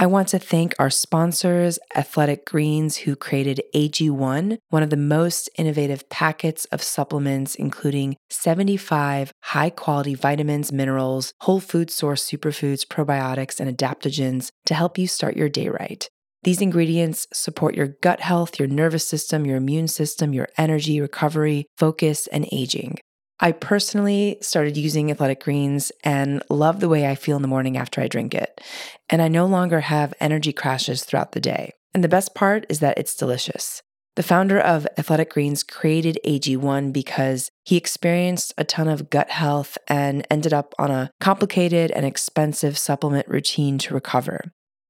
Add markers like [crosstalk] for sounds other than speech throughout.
I want to thank our sponsors, Athletic Greens, who created AG1, one of the most innovative packets of supplements, including 75 high quality vitamins, minerals, whole food source superfoods, probiotics, and adaptogens to help you start your day right. These ingredients support your gut health, your nervous system, your immune system, your energy, recovery, focus, and aging. I personally started using Athletic Greens and love the way I feel in the morning after I drink it. And I no longer have energy crashes throughout the day. And the best part is that it's delicious. The founder of Athletic Greens created AG1 because he experienced a ton of gut health and ended up on a complicated and expensive supplement routine to recover.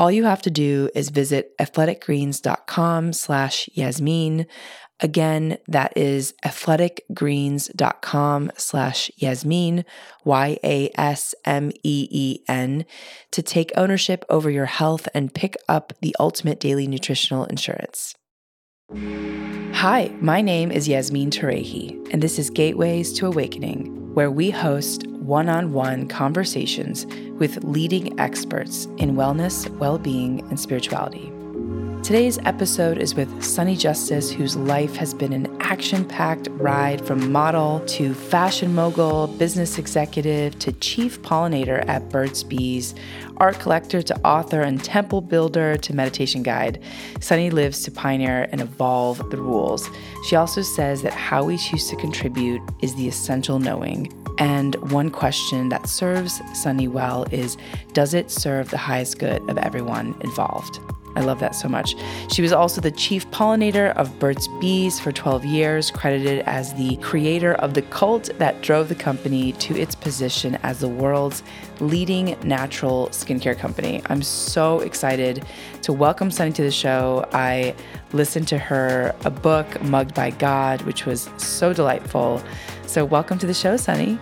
All you have to do is visit athleticgreens.com slash Yasmeen. Again, that is athleticgreens.com slash Yasmeen, Y A S M E E N, to take ownership over your health and pick up the ultimate daily nutritional insurance. Hi, my name is Yasmeen Turayhi, and this is Gateways to Awakening where we host one on one conversations with leading experts in wellness, well being, and spirituality. Today's episode is with Sunny Justice, whose life has been an action packed ride from model to fashion mogul, business executive to chief pollinator at Burt's Bees, art collector to author and temple builder to meditation guide. Sunny lives to pioneer and evolve the rules. She also says that how we choose to contribute is the essential knowing. And one question that serves Sunny well is Does it serve the highest good of everyone involved? I love that so much. She was also the chief pollinator of Burt's Bees for 12 years, credited as the creator of the cult that drove the company to its position as the world's leading natural skincare company. I'm so excited to welcome Sunny to the show. I listened to her a book, Mugged by God, which was so delightful. So, welcome to the show, Sunny.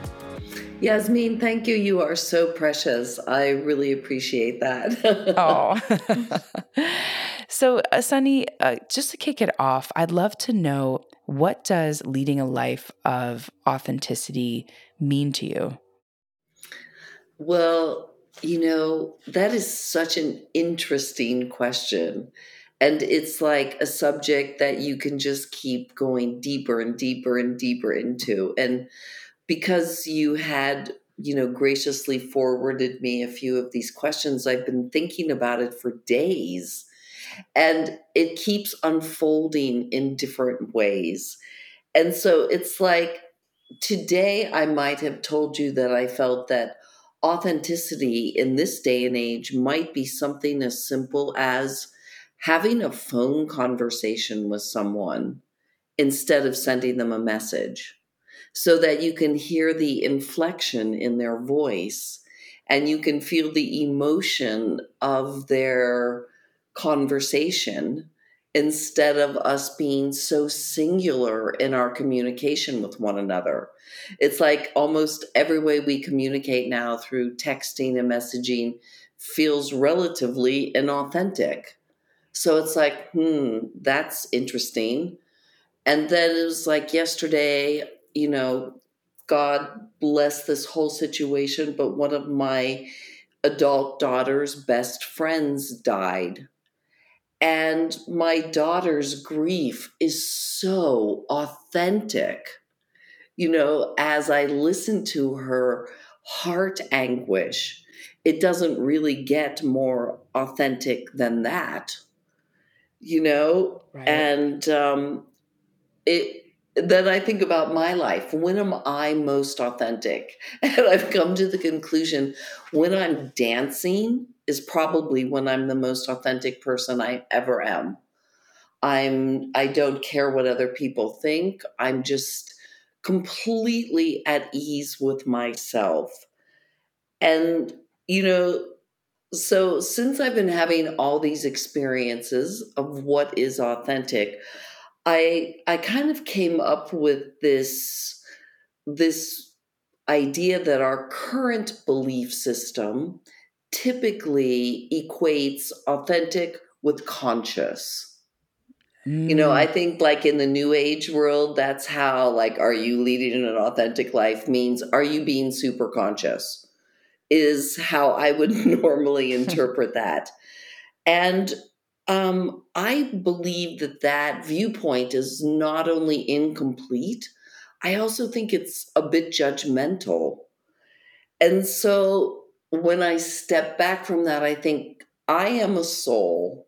Yasmeen, thank you. You are so precious. I really appreciate that. [laughs] oh. [laughs] so, uh, Sunny, uh, just to kick it off, I'd love to know what does leading a life of authenticity mean to you? Well, you know, that is such an interesting question. And it's like a subject that you can just keep going deeper and deeper and deeper into. And because you had you know graciously forwarded me a few of these questions i've been thinking about it for days. And it keeps unfolding in different ways. And so it's like today i might have told you that i felt that authenticity in this day and age might be something as simple as having a phone conversation with someone instead of sending them a message so that you can hear the inflection in their voice and you can feel the emotion of their conversation instead of us being so singular in our communication with one another. It's like almost every way we communicate now through texting and messaging feels relatively inauthentic. So it's like, hmm, that's interesting. And then it was like yesterday, you know, God bless this whole situation, but one of my adult daughter's best friends died. And my daughter's grief is so authentic. You know, as I listen to her heart anguish, it doesn't really get more authentic than that, you know? Right. And um, it, then I think about my life. When am I most authentic? [laughs] And I've come to the conclusion when I'm dancing is probably when I'm the most authentic person I ever am. I'm I don't care what other people think. I'm just completely at ease with myself. And you know, so since I've been having all these experiences of what is authentic, I I kind of came up with this this idea that our current belief system typically equates authentic with conscious. You know, I mm. think like in the new age world, that's how like are you leading an authentic life means are you being super conscious? Is how I would [laughs] normally [laughs] interpret that. And um, I believe that that viewpoint is not only incomplete, I also think it's a bit judgmental. And so when I step back from that, I think I am a soul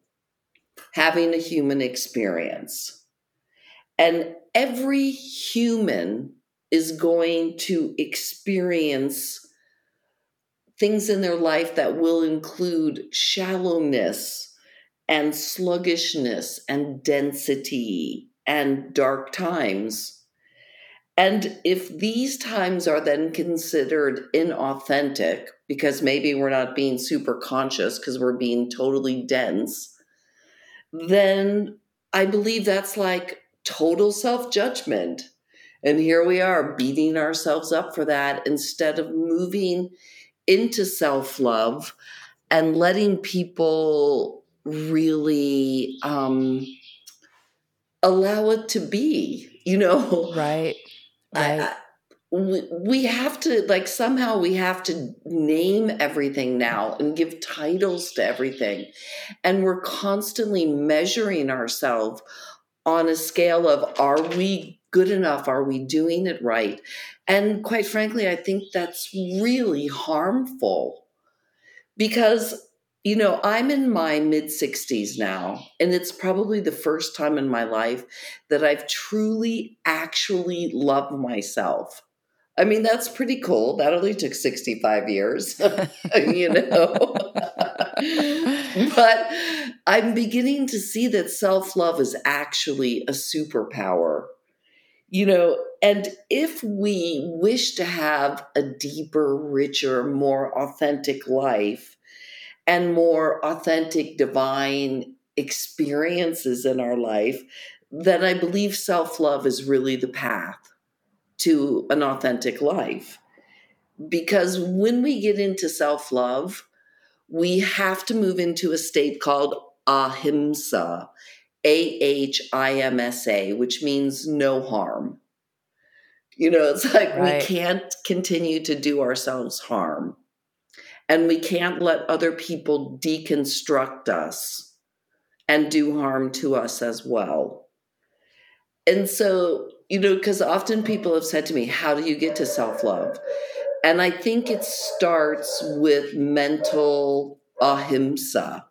having a human experience. And every human is going to experience things in their life that will include shallowness and sluggishness and density and dark times. And if these times are then considered inauthentic, because maybe we're not being super conscious because we're being totally dense, then I believe that's like total self judgment. And here we are beating ourselves up for that instead of moving into self love and letting people really um, allow it to be, you know? Right. [laughs] Right. I, we have to like somehow we have to name everything now and give titles to everything and we're constantly measuring ourselves on a scale of are we good enough are we doing it right and quite frankly i think that's really harmful because you know i'm in my mid 60s now and it's probably the first time in my life that i've truly actually loved myself I mean, that's pretty cool. That only took 65 years, [laughs] you know. [laughs] but I'm beginning to see that self love is actually a superpower, you know. And if we wish to have a deeper, richer, more authentic life and more authentic divine experiences in our life, then I believe self love is really the path to an authentic life. Because when we get into self love, we have to move into a state called ahimsa, A H I M S A, which means no harm. You know, it's like right. we can't continue to do ourselves harm. And we can't let other people deconstruct us and do harm to us as well. And so you know, because often people have said to me, How do you get to self love? And I think it starts with mental ahimsa.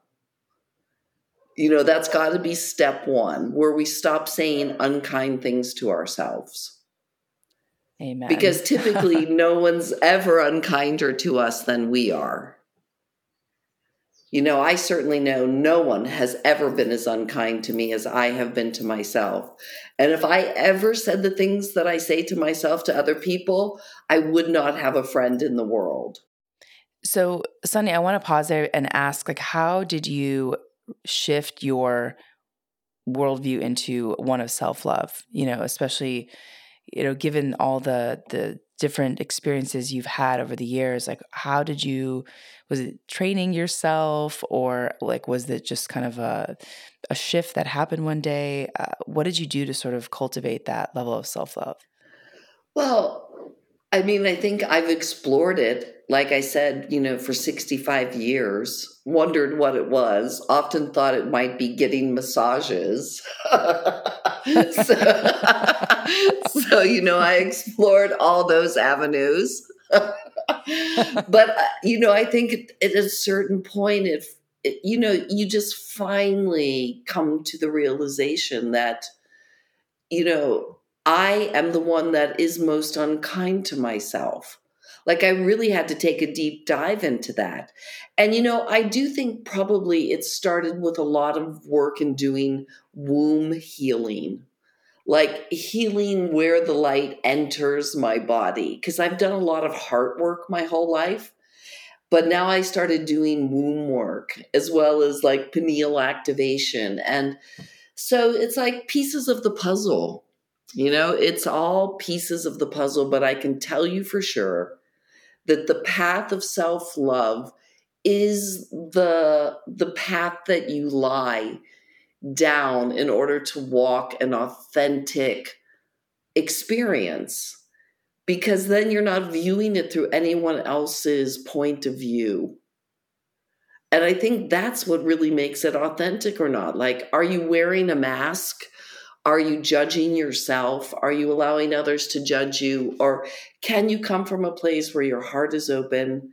You know, that's got to be step one, where we stop saying unkind things to ourselves. Amen. Because typically, [laughs] no one's ever unkinder to us than we are. You know, I certainly know no one has ever been as unkind to me as I have been to myself. And if I ever said the things that I say to myself to other people, I would not have a friend in the world. So, Sunny, I want to pause there and ask like how did you shift your worldview into one of self-love, you know, especially you know, given all the the different experiences you've had over the years, like how did you was it training yourself or like was it just kind of a a shift that happened one day? Uh, what did you do to sort of cultivate that level of self-love? Well, I mean, I think I've explored it like I said, you know, for 65 years, wondered what it was, often thought it might be getting massages. [laughs] so, [laughs] so, you know, I explored all those avenues. [laughs] but, uh, you know, I think at a certain point, if, you know, you just finally come to the realization that, you know, I am the one that is most unkind to myself like I really had to take a deep dive into that. And you know, I do think probably it started with a lot of work in doing womb healing. Like healing where the light enters my body. Because I've done a lot of heart work my whole life. But now I started doing womb work as well as like pineal activation and So it's like pieces of the puzzle. You know, it's all pieces of the puzzle, but I can tell you for sure that the path of self-love is the the path that you lie down in order to walk an authentic experience because then you're not viewing it through anyone else's point of view. And I think that's what really makes it authentic or not. Like, are you wearing a mask? Are you judging yourself? Are you allowing others to judge you? Or can you come from a place where your heart is open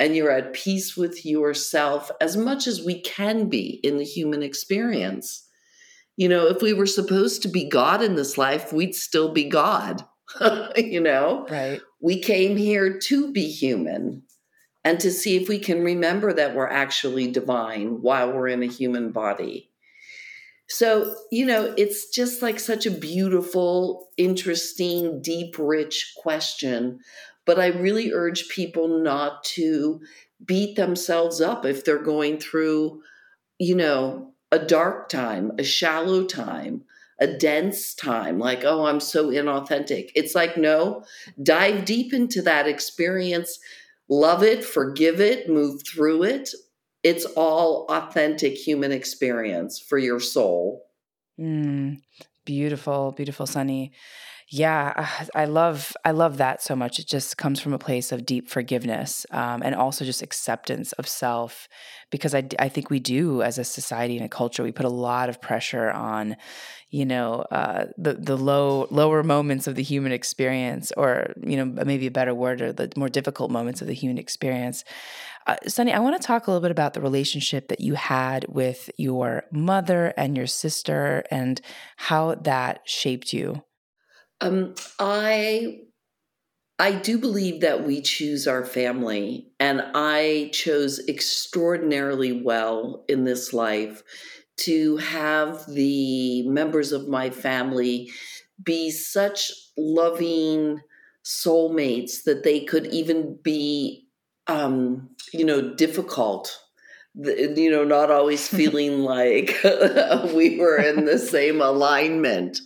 and you're at peace with yourself as much as we can be in the human experience? You know, if we were supposed to be God in this life, we'd still be God. [laughs] you know? Right. We came here to be human and to see if we can remember that we're actually divine while we're in a human body. So, you know, it's just like such a beautiful, interesting, deep, rich question. But I really urge people not to beat themselves up if they're going through, you know, a dark time, a shallow time, a dense time, like, oh, I'm so inauthentic. It's like, no, dive deep into that experience, love it, forgive it, move through it. It's all authentic human experience for your soul. Mm, beautiful, beautiful, Sunny. Yeah, I love I love that so much. It just comes from a place of deep forgiveness um, and also just acceptance of self, because I I think we do as a society and a culture we put a lot of pressure on, you know, uh, the the low lower moments of the human experience, or you know maybe a better word, or the more difficult moments of the human experience. Uh, Sunny, I want to talk a little bit about the relationship that you had with your mother and your sister, and how that shaped you. Um, I I do believe that we choose our family, and I chose extraordinarily well in this life to have the members of my family be such loving soulmates that they could even be, um, you know, difficult. You know, not always [laughs] feeling like [laughs] we were in the same alignment.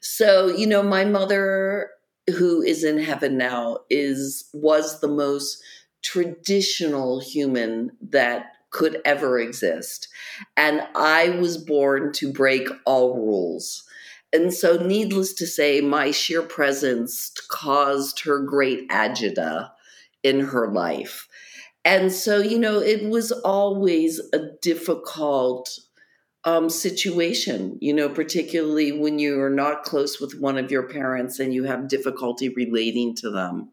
So, you know, my mother who is in heaven now is was the most traditional human that could ever exist. And I was born to break all rules. And so, needless to say, my sheer presence caused her great agita in her life. And so, you know, it was always a difficult um, situation, you know, particularly when you are not close with one of your parents and you have difficulty relating to them.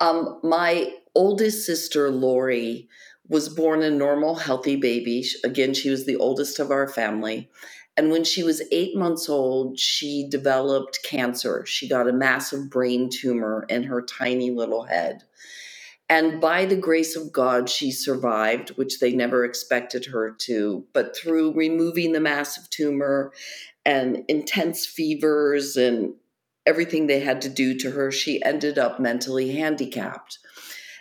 Um, my oldest sister, Lori, was born a normal, healthy baby. Again, she was the oldest of our family. And when she was eight months old, she developed cancer. She got a massive brain tumor in her tiny little head. And by the grace of God, she survived, which they never expected her to. But through removing the massive tumor and intense fevers and everything they had to do to her, she ended up mentally handicapped.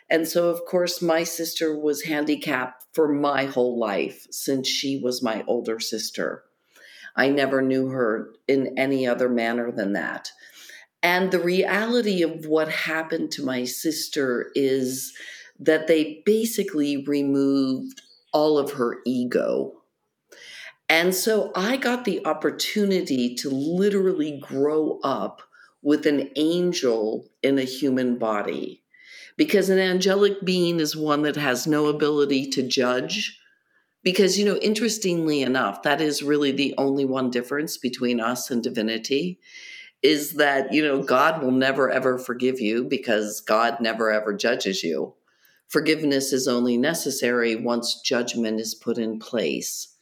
And so, of course, my sister was handicapped for my whole life since she was my older sister. I never knew her in any other manner than that. And the reality of what happened to my sister is that they basically removed all of her ego. And so I got the opportunity to literally grow up with an angel in a human body. Because an angelic being is one that has no ability to judge. Because, you know, interestingly enough, that is really the only one difference between us and divinity is that, you know, God will never ever forgive you because God never ever judges you. Forgiveness is only necessary once judgment is put in place.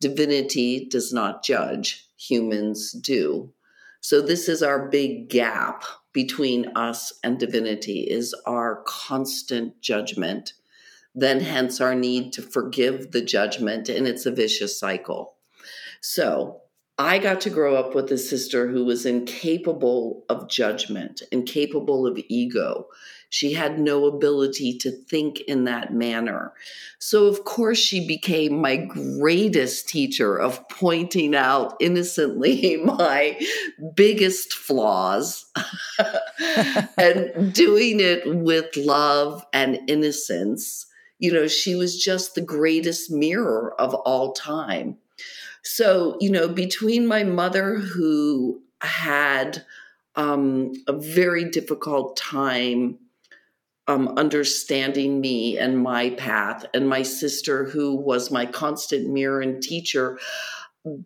Divinity does not judge, humans do. So this is our big gap between us and divinity is our constant judgment. Then hence our need to forgive the judgment and it's a vicious cycle. So I got to grow up with a sister who was incapable of judgment, incapable of ego. She had no ability to think in that manner. So, of course, she became my greatest teacher of pointing out innocently [laughs] my biggest flaws [laughs] and doing it with love and innocence. You know, she was just the greatest mirror of all time. So, you know, between my mother, who had um, a very difficult time um, understanding me and my path, and my sister, who was my constant mirror and teacher.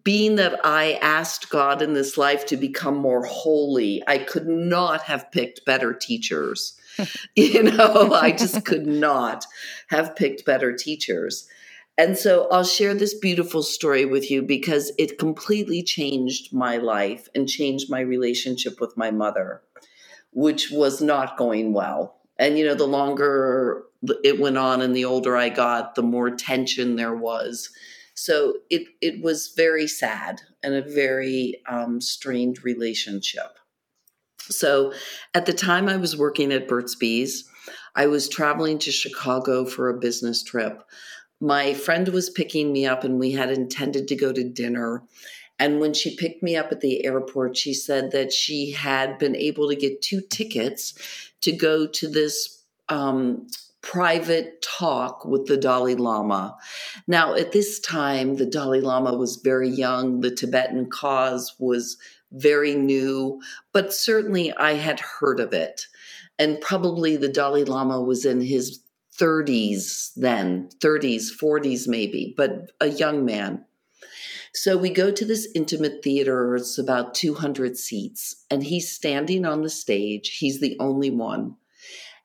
Being that I asked God in this life to become more holy, I could not have picked better teachers. [laughs] you know, I just could not have picked better teachers. And so I'll share this beautiful story with you because it completely changed my life and changed my relationship with my mother, which was not going well. And, you know, the longer it went on and the older I got, the more tension there was. So it, it was very sad and a very um, strained relationship. So at the time I was working at Burt's Bees, I was traveling to Chicago for a business trip. My friend was picking me up, and we had intended to go to dinner. And when she picked me up at the airport, she said that she had been able to get two tickets to go to this um, private talk with the Dalai Lama. Now, at this time, the Dalai Lama was very young, the Tibetan cause was very new, but certainly I had heard of it. And probably the Dalai Lama was in his 30s then, 30s, 40s maybe, but a young man. So we go to this intimate theater, it's about 200 seats, and he's standing on the stage. He's the only one.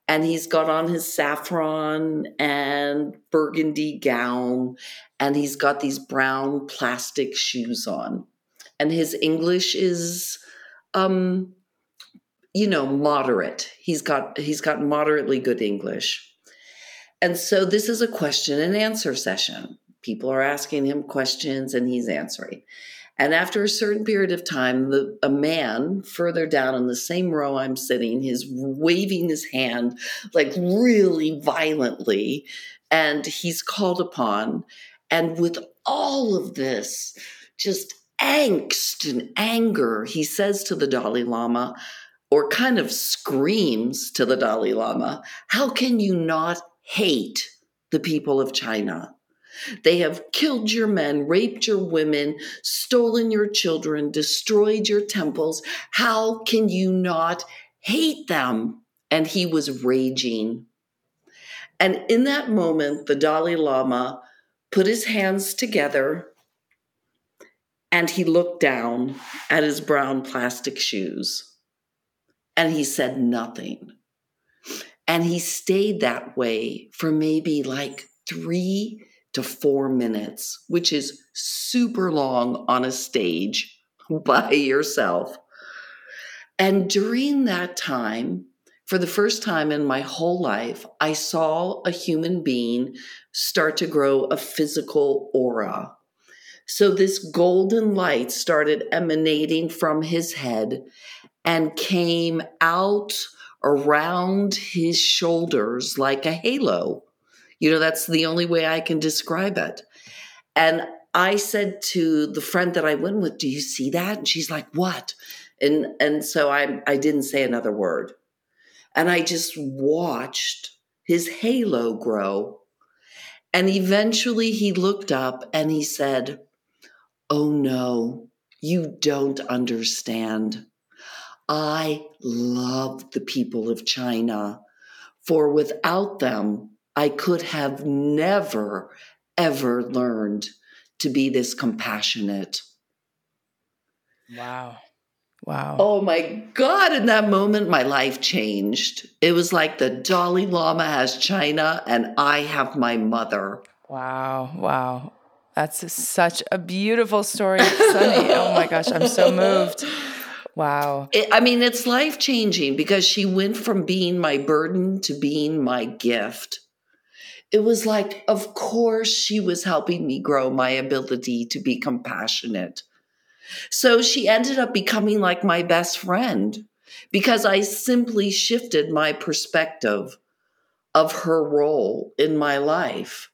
And he's got on his saffron and burgundy gown, and he's got these brown plastic shoes on. And his English is um you know moderate he's got he's got moderately good english and so this is a question and answer session People are asking him questions and he's answering. And after a certain period of time, the, a man further down in the same row I'm sitting is waving his hand like really violently, and he's called upon. And with all of this, just angst and anger, he says to the Dalai Lama, or kind of screams to the Dalai Lama, How can you not hate the people of China? They have killed your men, raped your women, stolen your children, destroyed your temples. How can you not hate them? And he was raging. And in that moment, the Dalai Lama put his hands together and he looked down at his brown plastic shoes and he said nothing. And he stayed that way for maybe like three to four minutes, which is super long on a stage [laughs] by yourself. And during that time, for the first time in my whole life, I saw a human being start to grow a physical aura. So this golden light started emanating from his head and came out around his shoulders like a halo. You know, that's the only way I can describe it. And I said to the friend that I went with, "Do you see that?" And she's like, "What?" And and so I I didn't say another word. And I just watched his halo grow. And eventually he looked up and he said, "Oh no, you don't understand. I love the people of China, for without them, I could have never, ever learned to be this compassionate. Wow. Wow. Oh my God. In that moment, my life changed. It was like the Dalai Lama has China and I have my mother. Wow. Wow. That's such a beautiful story, Sunny. oh my gosh. I'm so moved. [laughs] Wow. It, I mean, it's life changing because she went from being my burden to being my gift it was like, of course, she was helping me grow my ability to be compassionate. So she ended up becoming like my best friend because I simply shifted my perspective of her role in my life.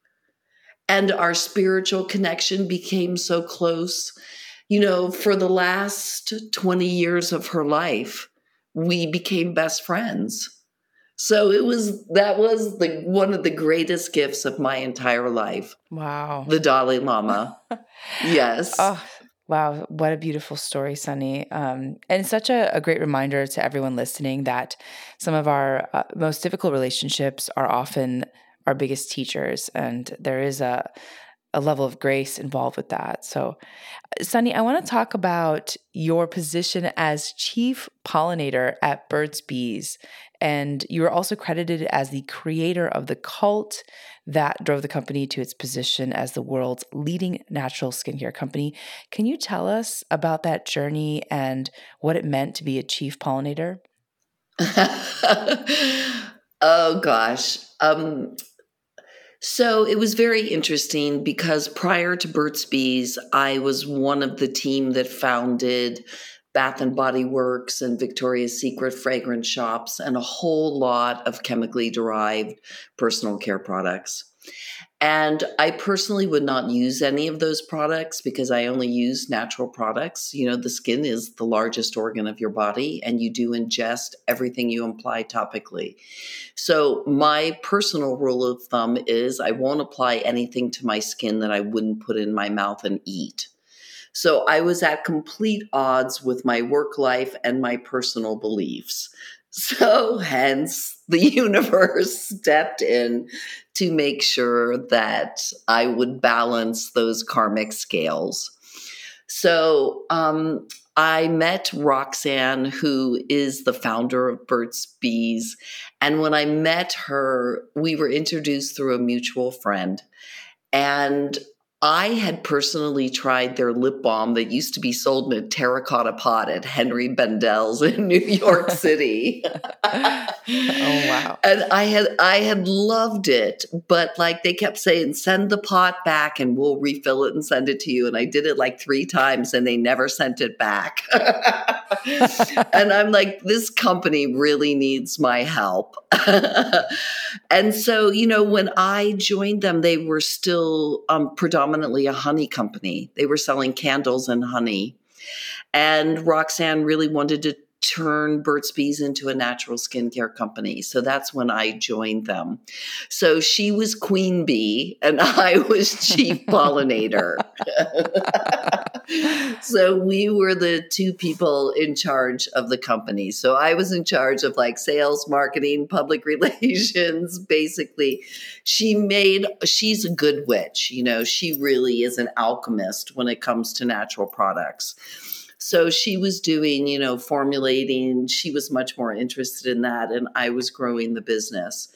And our spiritual connection became so close. You know, for the last 20 years of her life, we became best friends. So it was that was the one of the greatest gifts of my entire life. Wow. The Dalai Lama. [laughs] yes. Oh, wow. What a beautiful story, Sunny. Um, and such a, a, great reminder to everyone listening that some of our uh, most difficult relationships are often our biggest teachers. And there is a, a level of grace involved with that. So, Sunny, I want to talk about your position as chief pollinator at Burt's Bees. And you were also credited as the creator of the cult that drove the company to its position as the world's leading natural skincare company. Can you tell us about that journey and what it meant to be a chief pollinator? [laughs] oh, gosh. Um, so it was very interesting because prior to Burt's Bees, I was one of the team that founded Bath and Body Works and Victoria's Secret fragrance shops and a whole lot of chemically derived personal care products. And I personally would not use any of those products because I only use natural products. You know, the skin is the largest organ of your body, and you do ingest everything you apply topically. So, my personal rule of thumb is I won't apply anything to my skin that I wouldn't put in my mouth and eat. So, I was at complete odds with my work life and my personal beliefs. So, hence, the [laughs] universe stepped in to make sure that I would balance those karmic scales. So, um, I met Roxanne, who is the founder of Burt's Bees. And when I met her, we were introduced through a mutual friend. And I had personally tried their lip balm that used to be sold in a terracotta pot at Henry Bendel's in New York [laughs] City. oh wow. And I had I had loved it, but like they kept saying send the pot back and we'll refill it and send it to you and I did it like 3 times and they never sent it back. [laughs] and I'm like this company really needs my help. [laughs] and so, you know, when I joined them they were still um, predominantly predominantly a honey company. They were selling candles and honey. And Roxanne really wanted to turn Burt's Bees into a natural skincare company. So that's when I joined them. So she was queen bee and [laughs] I was chief [laughs] pollinator. [laughs] so we were the two people in charge of the company. So I was in charge of like sales, marketing, public [laughs] relations, basically. She made she's a good witch, you know, she really is an alchemist when it comes to natural products. So she was doing, you know, formulating. She was much more interested in that. And I was growing the business.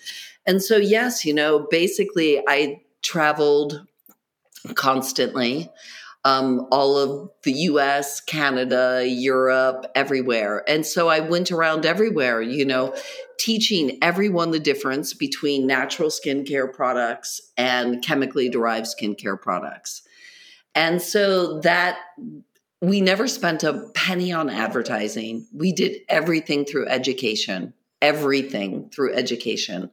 And so, yes, you know, basically I traveled constantly. Um, all of the US, Canada, Europe, everywhere. And so I went around everywhere, you know, teaching everyone the difference between natural skincare products and chemically derived skincare products. And so that we never spent a penny on advertising. We did everything through education, everything through education,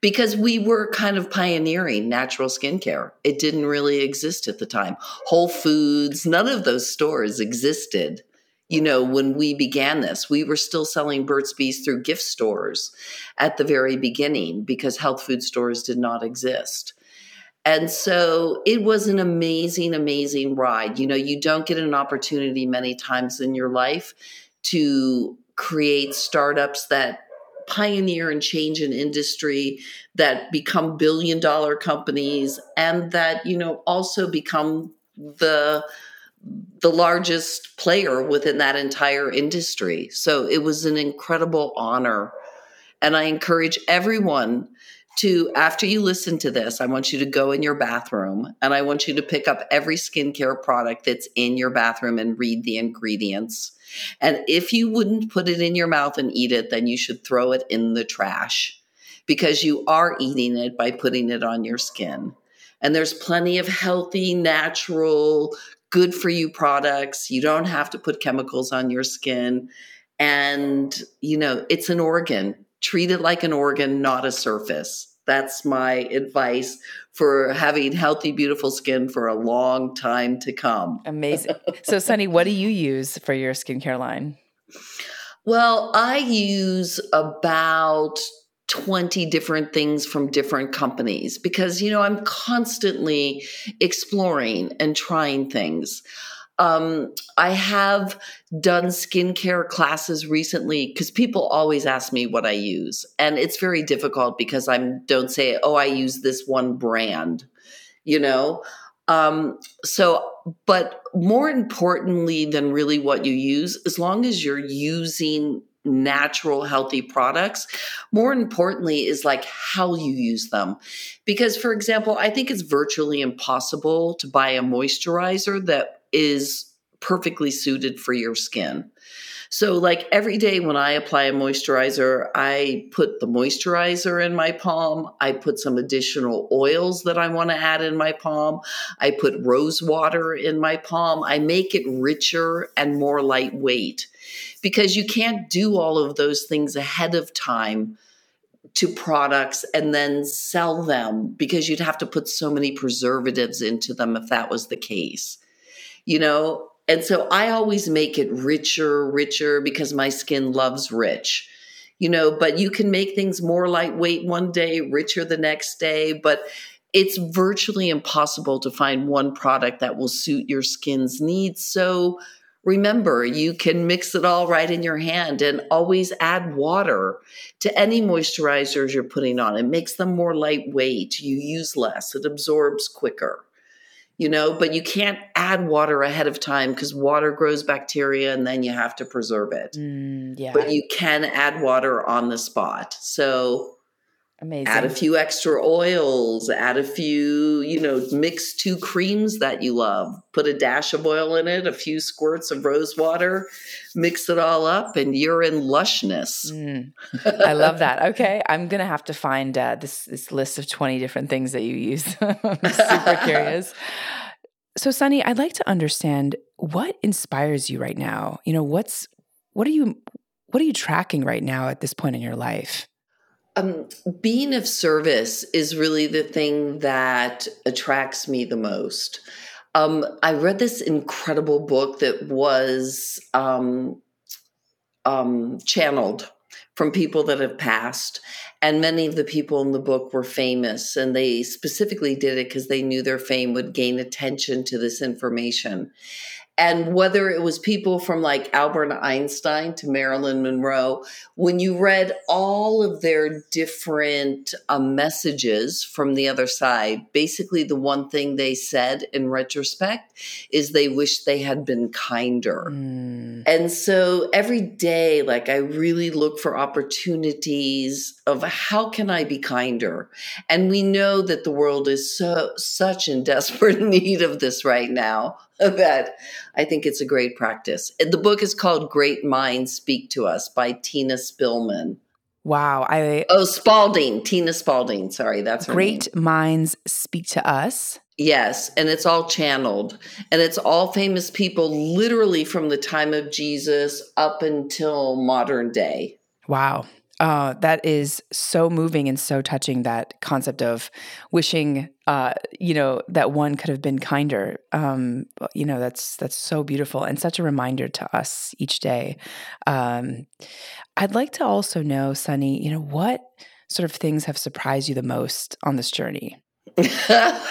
because we were kind of pioneering natural skincare. It didn't really exist at the time. Whole Foods, none of those stores existed. You know, when we began this, we were still selling Burt's Bees through gift stores at the very beginning because health food stores did not exist. And so it was an amazing, amazing ride. You know, you don't get an opportunity many times in your life to create startups that pioneer and change an industry that become billion dollar companies and that you know also become the the largest player within that entire industry so it was an incredible honor and i encourage everyone to after you listen to this, I want you to go in your bathroom and I want you to pick up every skincare product that's in your bathroom and read the ingredients. And if you wouldn't put it in your mouth and eat it, then you should throw it in the trash because you are eating it by putting it on your skin. And there's plenty of healthy, natural, good for you products. You don't have to put chemicals on your skin. And, you know, it's an organ. Treat it like an organ, not a surface. That's my advice for having healthy, beautiful skin for a long time to come. Amazing. So, Sunny, what do you use for your skincare line? Well, I use about 20 different things from different companies because, you know, I'm constantly exploring and trying things. Um, I have done skincare classes recently because people always ask me what I use, and it's very difficult because I don't say, "Oh, I use this one brand," you know. Um, so, but more importantly than really what you use, as long as you're using natural healthy products more importantly is like how you use them because for example i think it's virtually impossible to buy a moisturizer that is perfectly suited for your skin so, like every day when I apply a moisturizer, I put the moisturizer in my palm. I put some additional oils that I want to add in my palm. I put rose water in my palm. I make it richer and more lightweight because you can't do all of those things ahead of time to products and then sell them because you'd have to put so many preservatives into them if that was the case. You know, and so I always make it richer, richer because my skin loves rich. You know, but you can make things more lightweight one day, richer the next day, but it's virtually impossible to find one product that will suit your skin's needs. So remember, you can mix it all right in your hand and always add water to any moisturizers you're putting on. It makes them more lightweight. You use less, it absorbs quicker you know, but you can't add water ahead of time because water grows bacteria and then you have to preserve it. Mm, yeah. But you can add water on the spot. So Amazing. Add a few extra oils, add a few, you know, mix two creams that you love, put a dash of oil in it, a few squirts of rose water, mix it all up, and you're in lushness. Mm, I love that. Okay. I'm going to have to find uh, this, this list of 20 different things that you use. [laughs] I'm super curious. So, Sunny, I'd like to understand what inspires you right now. You know, what's, what are you, what are you tracking right now at this point in your life? Um, being of service is really the thing that attracts me the most. Um, I read this incredible book that was um, um, channeled from people that have passed. And many of the people in the book were famous, and they specifically did it because they knew their fame would gain attention to this information. And whether it was people from like Albert Einstein to Marilyn Monroe, when you read all of their different uh, messages from the other side, basically the one thing they said in retrospect is they wish they had been kinder. Mm. And so every day, like I really look for opportunities of how can I be kinder? And we know that the world is so such in desperate [laughs] need of this right now [laughs] that I think it's a great practice. The book is called Great Minds Speak to Us by Tina Spillman. Wow. I Oh, Spalding, Tina Spalding. Sorry, that's Great name. Minds Speak to Us. Yes, and it's all channeled. And it's all famous people literally from the time of Jesus up until modern day. Wow. Uh, that is so moving and so touching. That concept of wishing, uh, you know, that one could have been kinder. Um, you know, that's that's so beautiful and such a reminder to us each day. Um, I'd like to also know, Sunny, you know, what sort of things have surprised you the most on this journey? [laughs] that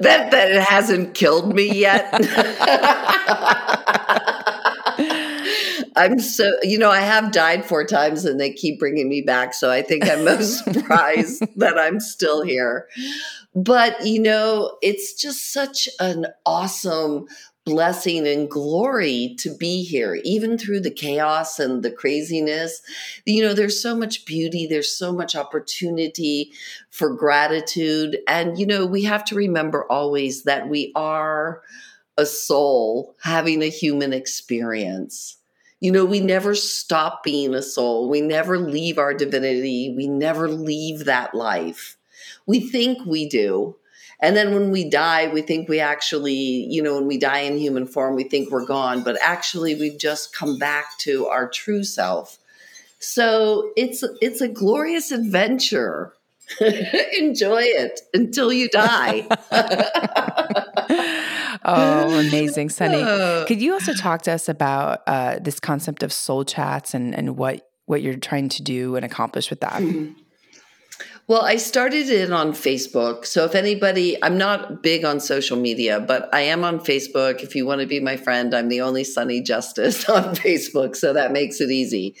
that it hasn't killed me yet. [laughs] [laughs] I'm so, you know, I have died four times and they keep bringing me back. So I think I'm most [laughs] surprised that I'm still here. But, you know, it's just such an awesome blessing and glory to be here, even through the chaos and the craziness. You know, there's so much beauty, there's so much opportunity for gratitude. And, you know, we have to remember always that we are a soul having a human experience. You know, we never stop being a soul. We never leave our divinity. We never leave that life. We think we do. And then when we die, we think we actually, you know, when we die in human form, we think we're gone, but actually we've just come back to our true self. So it's it's a glorious adventure. [laughs] Enjoy it until you die. [laughs] [laughs] oh, amazing, [laughs] Sunny. Could you also talk to us about uh, this concept of soul chats and and what what you're trying to do and accomplish with that? Mm-hmm. Well, I started it on Facebook. So if anybody, I'm not big on social media, but I am on Facebook. If you want to be my friend, I'm the only Sunny Justice [laughs] on Facebook. So that makes it easy.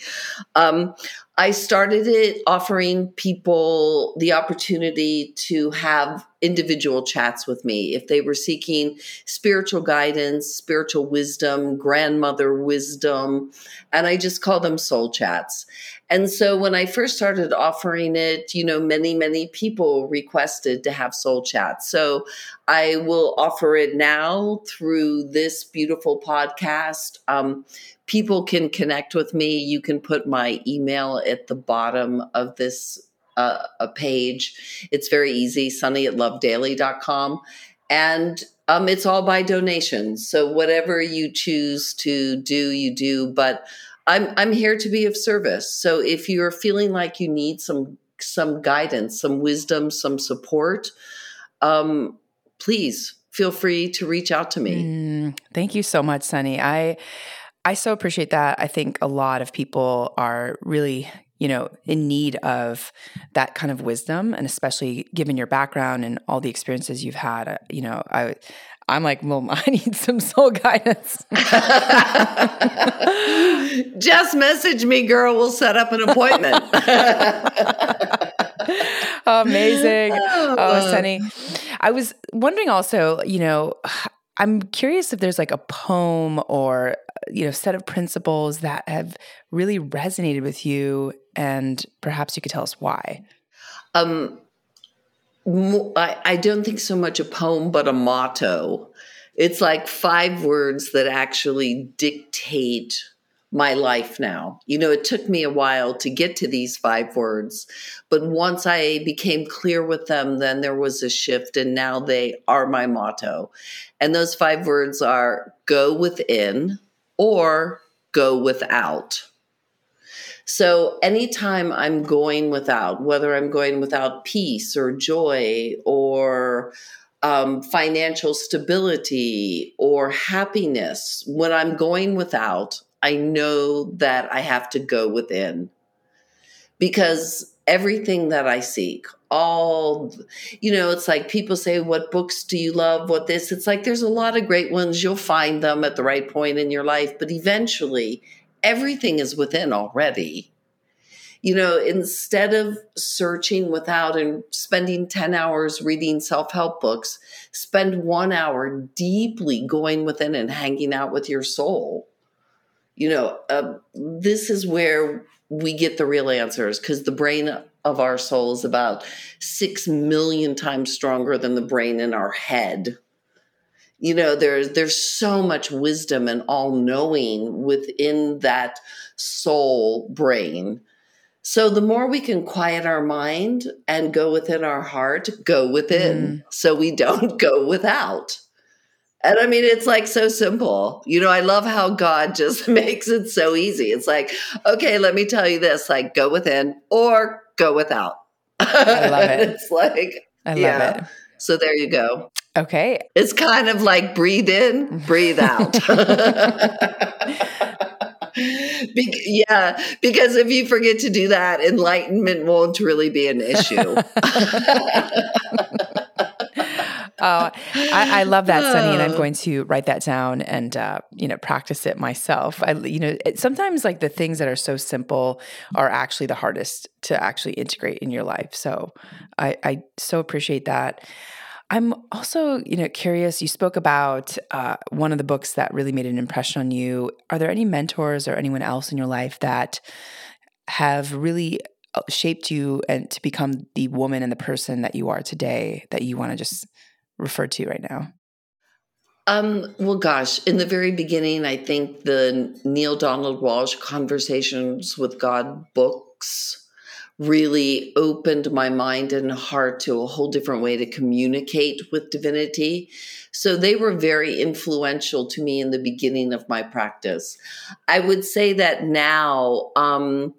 Um, I started it offering people the opportunity to have individual chats with me if they were seeking spiritual guidance, spiritual wisdom, grandmother wisdom, and I just call them soul chats. And so when I first started offering it, you know, many, many people requested to have soul chats. So I will offer it now through this beautiful podcast. Um, people can connect with me. You can put my email at the bottom of this uh, a page. It's very easy, sunne at lovedaily.com. And um, it's all by donations. So whatever you choose to do, you do. But I'm I'm here to be of service. So if you're feeling like you need some some guidance, some wisdom, some support, um, please feel free to reach out to me. Mm, thank you so much, Sunne. I I so appreciate that. I think a lot of people are really you know in need of that kind of wisdom and especially given your background and all the experiences you've had uh, you know i I'm like, well, [laughs] I need some soul guidance. [laughs] Just message me, girl. We'll set up an appointment. [laughs] Amazing. Oh, Sunne. I was wondering also, you know, I'm curious if there's like a poem or, you know, set of principles that have really resonated with you and perhaps you could tell us why. Um, I, I don't think so much a poem, but a motto. It's like five words that actually dictate my life now. You know, it took me a while to get to these five words, but once I became clear with them, then there was a shift, and now they are my motto. And those five words are go within or go without. So anytime I'm going without, whether I'm going without peace or joy or um, financial stability or happiness, when I'm going without, I know that I have to go within because everything that I seek, all, you know, it's like people say, What books do you love? What this? It's like there's a lot of great ones. You'll find them at the right point in your life, but eventually everything is within already. You know, instead of searching without and spending 10 hours reading self help books, spend one hour deeply going within and hanging out with your soul. You know, uh, this is where we get the real answers because the brain of our soul is about six million times stronger than the brain in our head. You know there's there's so much wisdom and all knowing within that soul brain. So the more we can quiet our mind and go within our heart go within. Mm. so we don't [laughs] go without and I mean, it's like so simple. You know, I love how God just [laughs] makes it so easy. It's like, okay, let me tell you this like, go within or go without. I love [laughs] it. it's like, I love yeah. it. So there you go. Okay. It's kind of like breathe in, breathe out. [laughs] Be- yeah, because if you forget to do that, enlightenment won't really be an issue. Oh, I, I, love that, Sunne, and I'm going to write that down and uh, you know practice it myself. I, you know, it, sometimes like the things that are so simple are actually the hardest to actually integrate in your life. So I, I so appreciate that. I'm also, you know, curious. You spoke about uh, one of the books that really made an impression on you. Are there any mentors or anyone else in your life that have really uh, shaped you and to become the woman and the person that you are today that you want to just refer to right now? Um, well, gosh, in the very beginning, I think the Neale Donald Walsch Conversations with God books really opened my mind and heart to a whole different way to communicate with divinity. So they were very influential to me in the beginning of my practice. I would say that now, um,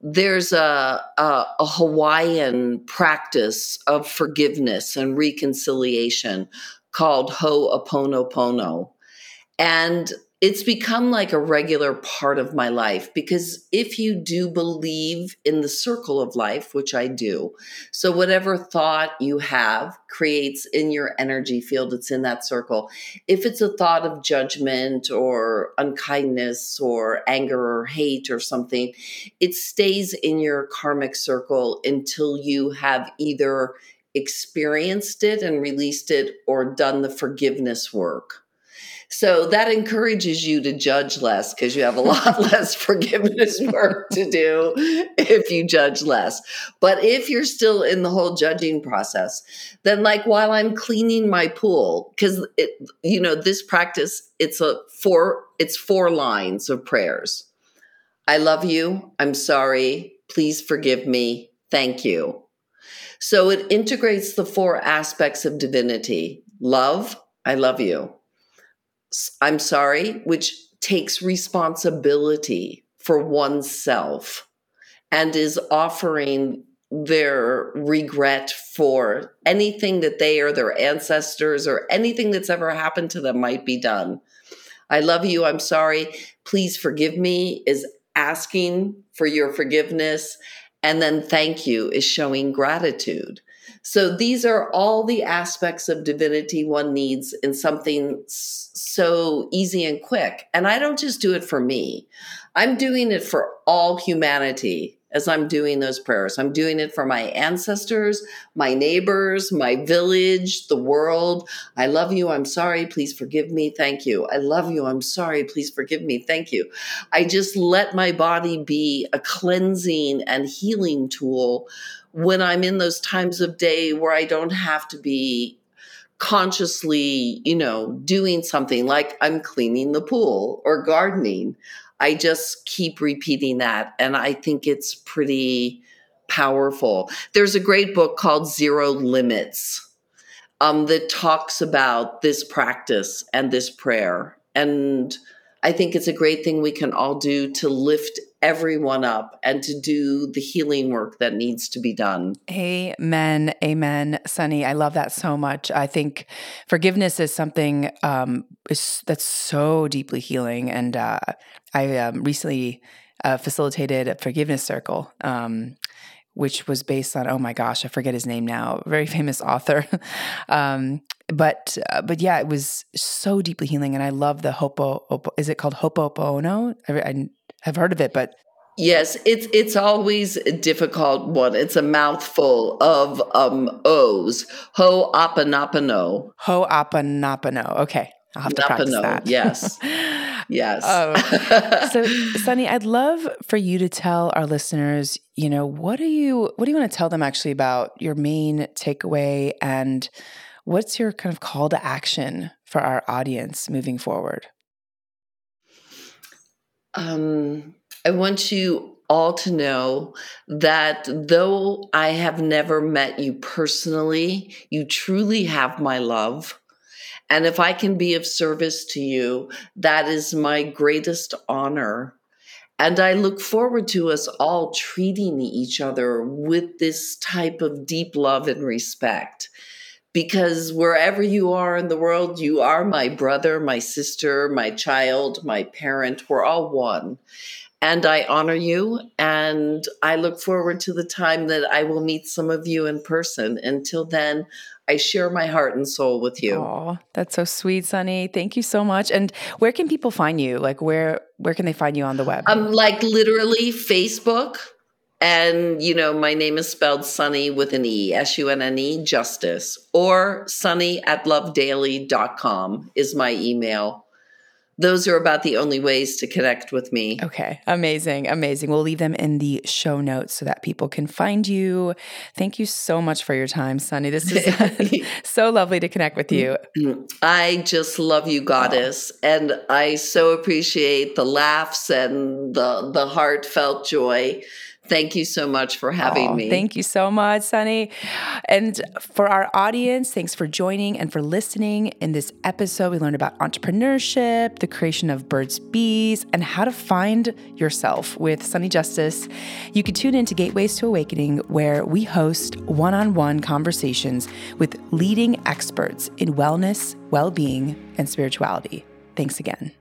there's a, a, a, Hawaiian practice of forgiveness and reconciliation called Ho'oponopono. And it's become like a regular part of my life because if you do believe in the circle of life, which I do, so whatever thought you have creates in your energy field, it's in that circle. If it's a thought of judgment or unkindness or anger or hate or something, it stays in your karmic circle until you have either experienced it and released it or done the forgiveness work. So that encourages you to judge less because you have a lot [laughs] less forgiveness [laughs] work to do if you judge less. But if you're still in the whole judging process, then like while I'm cleaning my pool, because it, you know, this practice, it's a four, it's four lines of prayers. I love you. I'm sorry. Please forgive me. Thank you. So it integrates the four aspects of divinity love, I love you. I'm sorry, which takes responsibility for oneself and is offering their regret for anything that they or their ancestors or anything that's ever happened to them might be done. I love you. I'm sorry. Please forgive me is asking for your forgiveness. And then thank you is showing gratitude. So these are all the aspects of divinity one needs in something so easy and quick. And I don't just do it for me, I'm doing it for all humanity as I'm doing those prayers. I'm doing it for my ancestors, my neighbors, my village, the world. I love you. I'm sorry. Please forgive me. Thank you. I love you. I'm sorry. Please forgive me. Thank you. I just let my body be a cleansing and healing tool when I'm in those times of day where I don't have to be consciously, you know, doing something like I'm cleaning the pool or gardening. I just keep repeating that. And I think it's pretty powerful. There's a great book called Zero Limits um, that talks about this practice and this prayer. And I think it's a great thing we can all do to lift everyone up and to do the healing work that needs to be done. Amen. Amen. Sunne, I love that so much. I think forgiveness is something um, is, that's so deeply healing. And uh, I um, recently uh, facilitated a forgiveness circle. Um, which was based on oh my gosh I forget his name now very famous author [laughs] um, but uh, but yeah it was so deeply healing and I love the hopo, Opo, is it called hopopono I, I have heard of it, but Yes, it's it's always a difficult one. It's a mouthful of um O's. Ho apanapano. Ho apanapano. Okay. I'll have to Napano, practice that. Yes. yes. Oh. [laughs] [laughs] so Sunne, I'd love for you to tell our listeners, you know, what do you what do you want to tell them actually about your main takeaway and what's your kind of call to action for our audience moving forward? Um, I want you all to know that though I have never met you personally, you truly have my love. And if I can be of service to you, that is my greatest honor. And I look forward to us all treating each other with this type of deep love and respect because wherever you are in the world, you are my brother, my sister, my child, my parent. We're all one. And I honor you. And I look forward to the time that I will meet some of you in person. Until then, I share my heart and soul with you. Oh, that's so sweet, Sunne. Thank you so much. And where can people find you? Like where where can they find you on the web? Um, like literally Facebook, and, you know, my name is spelled Sunne with an E, S U N N E, justice, or sunne at lovedaily.com is my email. Those are about the only ways to connect with me. Okay, amazing, amazing. We'll leave them in the show notes so that people can find you. Thank you so much for your time, Sunne. This is [laughs] [laughs] so lovely to connect with you. Mm-hmm. I just love you, goddess, and I so appreciate the laughs and the the heartfelt joy Thank you so much for having oh, me. Thank you so much, Sunne. And for our audience, thanks for joining and for listening. In this episode, we learned about entrepreneurship, the creation of Birds Bees, and how to find yourself with Sunne Justice. You can tune in to Gateways to Awakening, where we host one on one conversations with leading experts in wellness, well being, and spirituality. Thanks again.